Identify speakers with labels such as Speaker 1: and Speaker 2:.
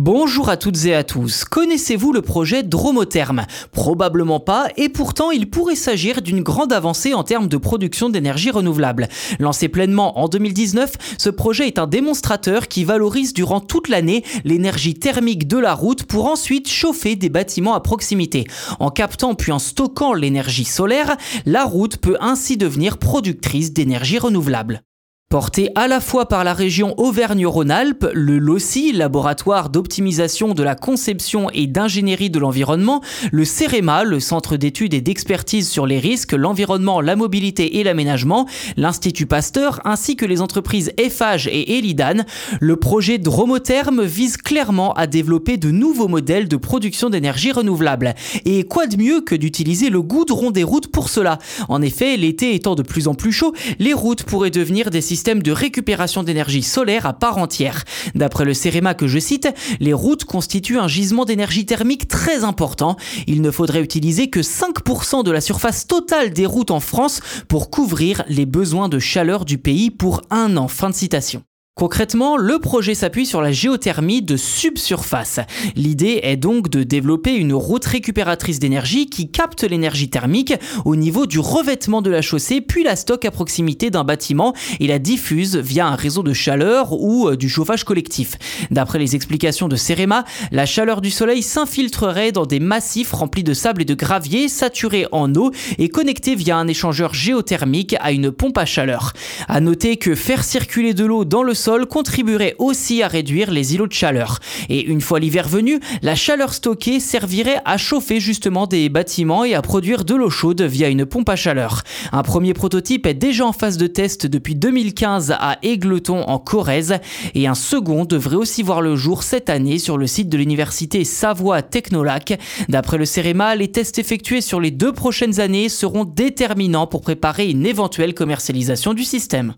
Speaker 1: Bonjour à toutes et à tous. Connaissez-vous le projet Dromotherme? Probablement pas, et pourtant il pourrait s'agir d'une grande avancée en termes de production d'énergie renouvelable. Lancé pleinement en 2019, ce projet est un démonstrateur qui valorise durant toute l'année l'énergie thermique de la route pour ensuite chauffer des bâtiments à proximité. En captant puis en stockant l'énergie solaire, la route peut ainsi devenir productrice d'énergie renouvelable. Porté à la fois par la région Auvergne-Rhône-Alpes, le LOCI, laboratoire d'optimisation de la conception et d'ingénierie de l'environnement, le CEREMA, le centre d'études et d'expertise sur les risques, l'environnement, la mobilité et l'aménagement, l'Institut Pasteur, ainsi que les entreprises EFAGE et Elidan, le projet Dromotherme vise clairement à développer de nouveaux modèles de production d'énergie renouvelable. Et quoi de mieux que d'utiliser le goudron des routes pour cela? En effet, l'été étant de plus en plus chaud, les routes pourraient devenir des systèmes système de récupération d'énergie solaire à part entière. D'après le CEREMA que je cite, les routes constituent un gisement d'énergie thermique très important. Il ne faudrait utiliser que 5% de la surface totale des routes en France pour couvrir les besoins de chaleur du pays pour un an. Fin de citation. Concrètement, le projet s'appuie sur la géothermie de subsurface. L'idée est donc de développer une route récupératrice d'énergie qui capte l'énergie thermique au niveau du revêtement de la chaussée puis la stocke à proximité d'un bâtiment et la diffuse via un réseau de chaleur ou euh, du chauffage collectif. D'après les explications de Cerema, la chaleur du soleil s'infiltrerait dans des massifs remplis de sable et de gravier saturés en eau et connectés via un échangeur géothermique à une pompe à chaleur. À noter que faire circuler de l'eau dans le sol contribuerait aussi à réduire les îlots de chaleur. Et une fois l'hiver venu, la chaleur stockée servirait à chauffer justement des bâtiments et à produire de l'eau chaude via une pompe à chaleur. Un premier prototype est déjà en phase de test depuis 2015 à Égleton en Corrèze et un second devrait aussi voir le jour cette année sur le site de l'université Savoie Technolac. D'après le CEREMA, les tests effectués sur les deux prochaines années seront déterminants pour préparer une éventuelle commercialisation du système.